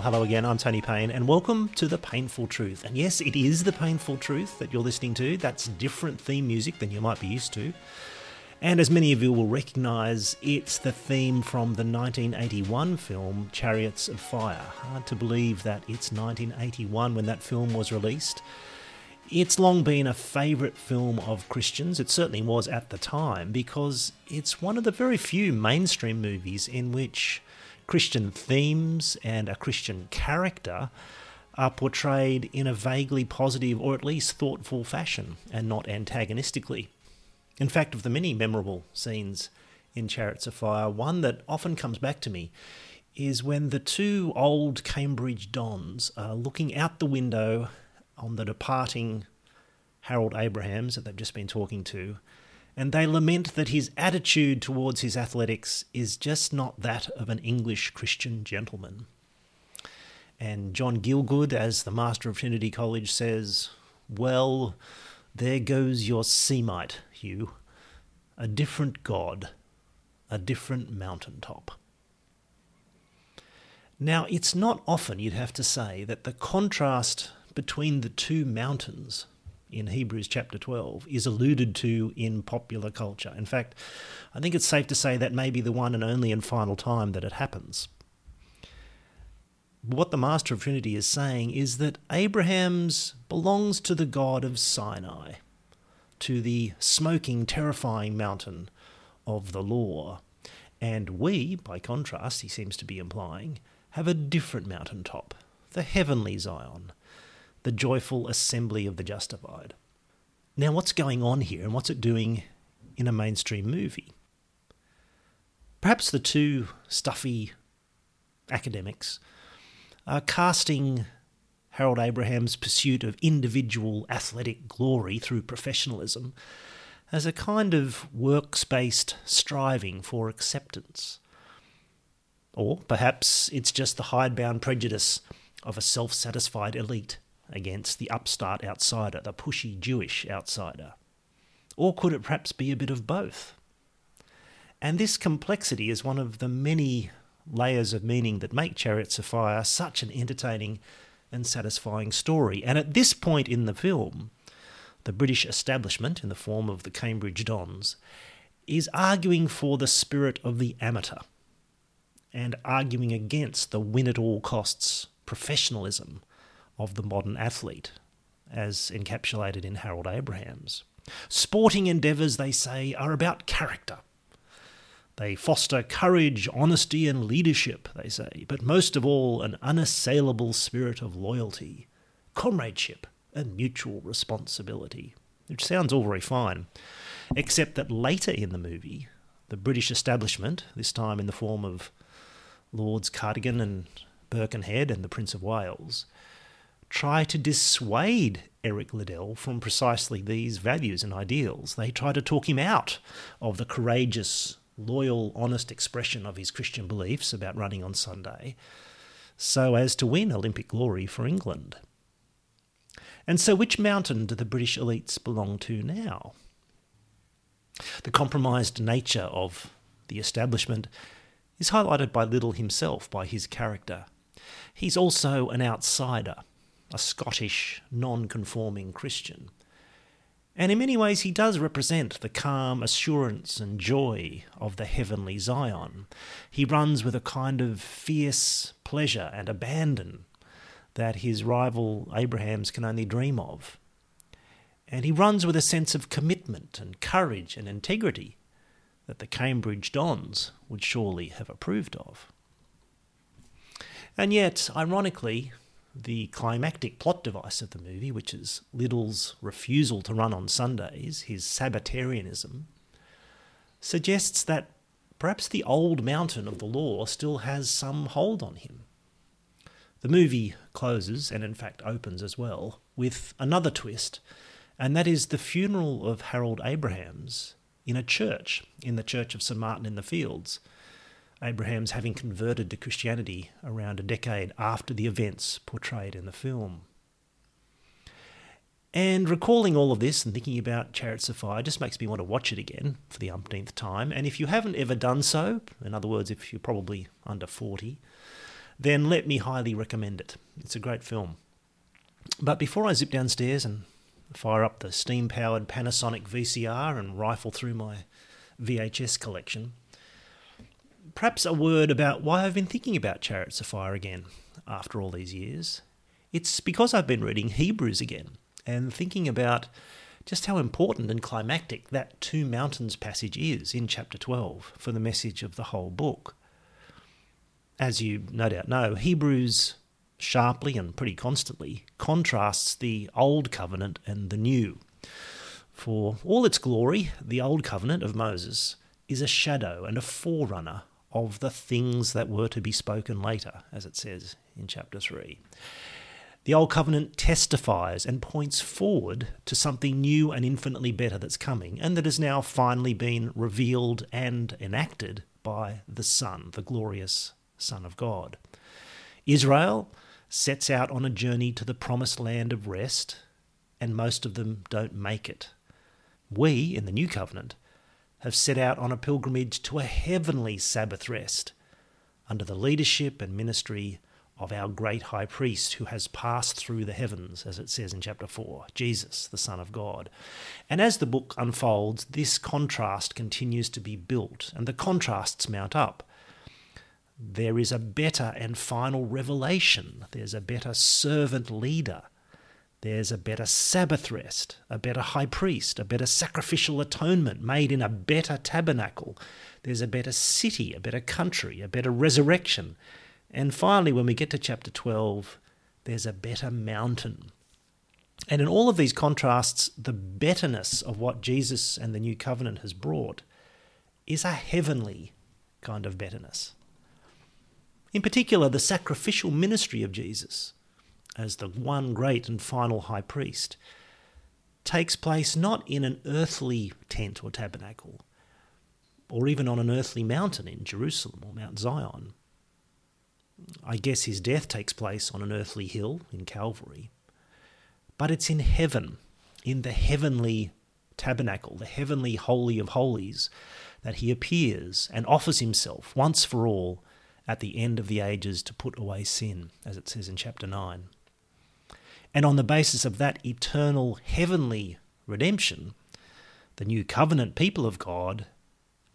Well, hello again. I'm Tony Payne, and welcome to The Painful Truth. And yes, it is The Painful Truth that you're listening to. That's different theme music than you might be used to. And as many of you will recognise, it's the theme from the 1981 film Chariots of Fire. Hard to believe that it's 1981 when that film was released. It's long been a favourite film of Christians. It certainly was at the time because it's one of the very few mainstream movies in which Christian themes and a Christian character are portrayed in a vaguely positive or at least thoughtful fashion and not antagonistically. In fact, of the many memorable scenes in Chariots of Fire, one that often comes back to me is when the two old Cambridge dons are looking out the window on the departing Harold Abrahams that they've just been talking to and they lament that his attitude towards his athletics is just not that of an English Christian gentleman. And John Gielgud, as the Master of Trinity College says, Well, there goes your Semite, Hugh. A different God, a different mountaintop. Now, it's not often, you'd have to say, that the contrast between the two mountains in Hebrews chapter 12 is alluded to in popular culture. In fact, I think it's safe to say that may be the one and only and final time that it happens. What the Master of Trinity is saying is that Abrahams belongs to the God of Sinai, to the smoking, terrifying mountain of the law. And we, by contrast, he seems to be implying, have a different mountaintop, the heavenly Zion, the joyful assembly of the justified. Now, what's going on here and what's it doing in a mainstream movie? Perhaps the two stuffy academics are casting Harold Abrahams' pursuit of individual athletic glory through professionalism as a kind of works based striving for acceptance. Or perhaps it's just the hidebound prejudice of a self satisfied elite against the upstart outsider, the pushy Jewish outsider? Or could it perhaps be a bit of both? And this complexity is one of the many layers of meaning that make Chariots of Fire such an entertaining and satisfying story. And at this point in the film, the British establishment, in the form of the Cambridge Dons, is arguing for the spirit of the amateur and arguing against the win at all costs professionalism of the modern athlete, as encapsulated in Harold Abrahams. Sporting endeavours, they say, are about character. They foster courage, honesty, and leadership, they say, but most of all, an unassailable spirit of loyalty, comradeship, and mutual responsibility. Which sounds all very fine, except that later in the movie, the British establishment, this time in the form of Lords Cadogan and Birkenhead and the Prince of Wales, try to dissuade Eric Liddell from precisely these values and ideals. They try to talk him out of the courageous, loyal, honest expression of his Christian beliefs about running on Sunday so as to win Olympic glory for England. And so, which mountain do the British elites belong to now? The compromised nature of the establishment is highlighted by Liddell himself, by his character. He's also an outsider a Scottish, non conforming Christian. And in many ways, he does represent the calm assurance and joy of the heavenly Zion. He runs with a kind of fierce pleasure and abandon that his rival Abrahams can only dream of. And he runs with a sense of commitment and courage and integrity that the Cambridge Dons would surely have approved of. And yet, ironically, the climactic plot device of the movie, which is Liddell's refusal to run on Sundays, his Sabbatarianism, suggests that perhaps the old mountain of the law still has some hold on him. The movie closes, and in fact opens as well, with another twist, and that is the funeral of Harold Abrahams in a church, in the Church of St. Martin in the Fields Abrahams having converted to Christianity around a decade after the events portrayed in the film. And recalling all of this and thinking about Chariots of Fire just makes me want to watch it again for the umpteenth time. And if you haven't ever done so, in other words, if you're probably under 40, then let me highly recommend it. It's a great film. But before I zip downstairs and fire up the steam powered Panasonic VCR and rifle through my VHS collection, perhaps a word about why I've been thinking about Chariots of Fire again after all these years. It's because I've been reading Hebrews again and thinking about just how important and climactic that two mountains passage is in chapter 12 for the message of the whole book. As you no doubt know, Hebrews sharply and pretty constantly contrasts the Old Covenant and the New. For all its glory, the Old Covenant of Moses is a shadow and a forerunner of the things that were to be spoken later, as it says in chapter 3. The Old Covenant testifies and points forward to something new and infinitely better that's coming, and that has now finally been revealed and enacted by the Son, the glorious Son of God. Israel sets out on a journey to the promised land of rest, and most of them don't make it. We, in the New Covenant, have set out on a pilgrimage to a heavenly Sabbath rest under the leadership and ministry of our great high priest who has passed through the heavens, as it says in chapter 4, Jesus, the Son of God. And as the book unfolds, this contrast continues to be built, and the contrasts mount up. There is a better and final revelation, there's a better servant leader there's a better Sabbath rest, a better high priest, a better sacrificial atonement made in a better tabernacle. There's a better city, a better country, a better resurrection. And finally, when we get to chapter 12, there's a better mountain. And in all of these contrasts, the betterness of what Jesus and the new covenant has brought is a heavenly kind of betterness. In particular, the sacrificial ministry of Jesus as the one great and final high priest takes place not in an earthly tent or tabernacle, or even on an earthly mountain in Jerusalem or Mount Zion. I guess his death takes place on an earthly hill in Calvary, but it's in heaven, in the heavenly tabernacle, the heavenly holy of holies, that he appears and offers himself once for all at the end of the ages to put away sin, as it says in chapter 9. And on the basis of that eternal heavenly redemption, the new covenant people of God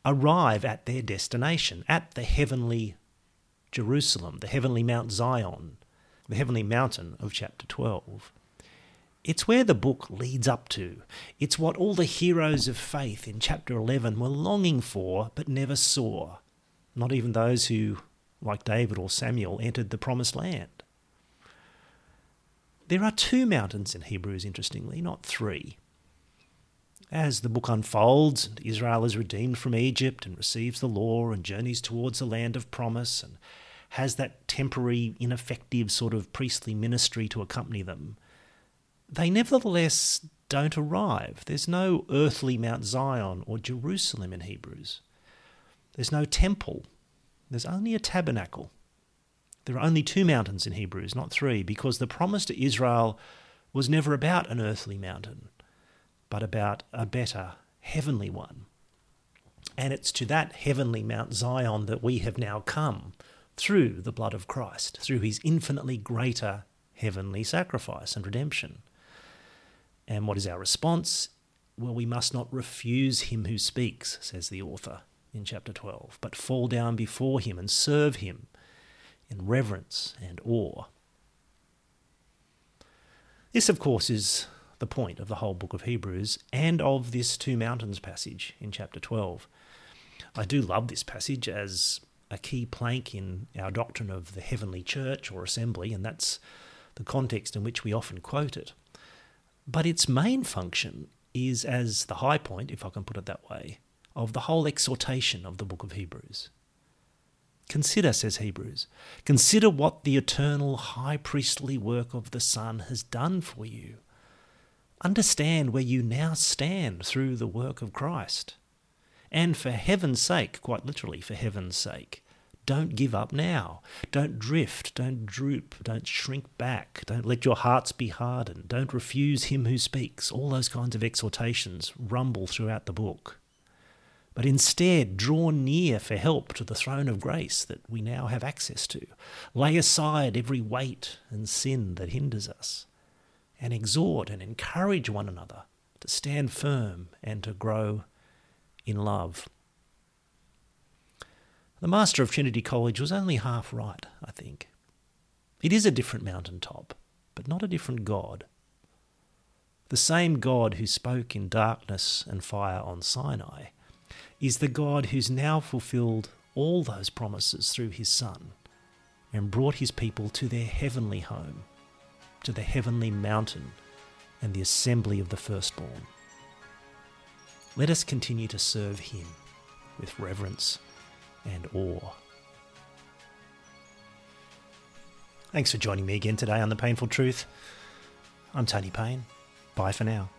arrive at their destination, at the heavenly Jerusalem, the heavenly Mount Zion, the heavenly mountain of chapter 12. It's where the book leads up to. It's what all the heroes of faith in chapter 11 were longing for but never saw. Not even those who, like David or Samuel, entered the promised land. There are two mountains in Hebrews, interestingly, not three. As the book unfolds, and Israel is redeemed from Egypt and receives the law and journeys towards the land of promise and has that temporary, ineffective sort of priestly ministry to accompany them, they nevertheless don't arrive. There's no earthly Mount Zion or Jerusalem in Hebrews. There's no temple. There's only a tabernacle. There are only two mountains in Hebrews, not three, because the promise to Israel was never about an earthly mountain, but about a better heavenly one. And it's to that heavenly Mount Zion that we have now come through the blood of Christ, through his infinitely greater heavenly sacrifice and redemption. And what is our response? Well, we must not refuse him who speaks, says the author in chapter 12, but fall down before him and serve him in reverence and awe. This, of course, is the point of the whole book of Hebrews and of this two mountains passage in chapter 12. I do love this passage as a key plank in our doctrine of the heavenly church or assembly, and that's the context in which we often quote it. But its main function is as the high point, if I can put it that way, of the whole exhortation of the book of Hebrews. Consider, says Hebrews, consider what the eternal high priestly work of the Son has done for you. Understand where you now stand through the work of Christ. And for heaven's sake, quite literally, for heaven's sake, don't give up now. Don't drift. Don't droop. Don't shrink back. Don't let your hearts be hardened. Don't refuse him who speaks. All those kinds of exhortations rumble throughout the book. But instead draw near for help to the throne of grace that we now have access to. Lay aside every weight and sin that hinders us, and exhort and encourage one another to stand firm and to grow in love. The master of Trinity College was only half right, I think. It is a different mountaintop, but not a different God. The same God who spoke in darkness and fire on Sinai is the God who's now fulfilled all those promises through his Son and brought his people to their heavenly home, to the heavenly mountain and the assembly of the firstborn. Let us continue to serve him with reverence and awe. Thanks for joining me again today on The Painful Truth. I'm Tony Payne. Bye for now.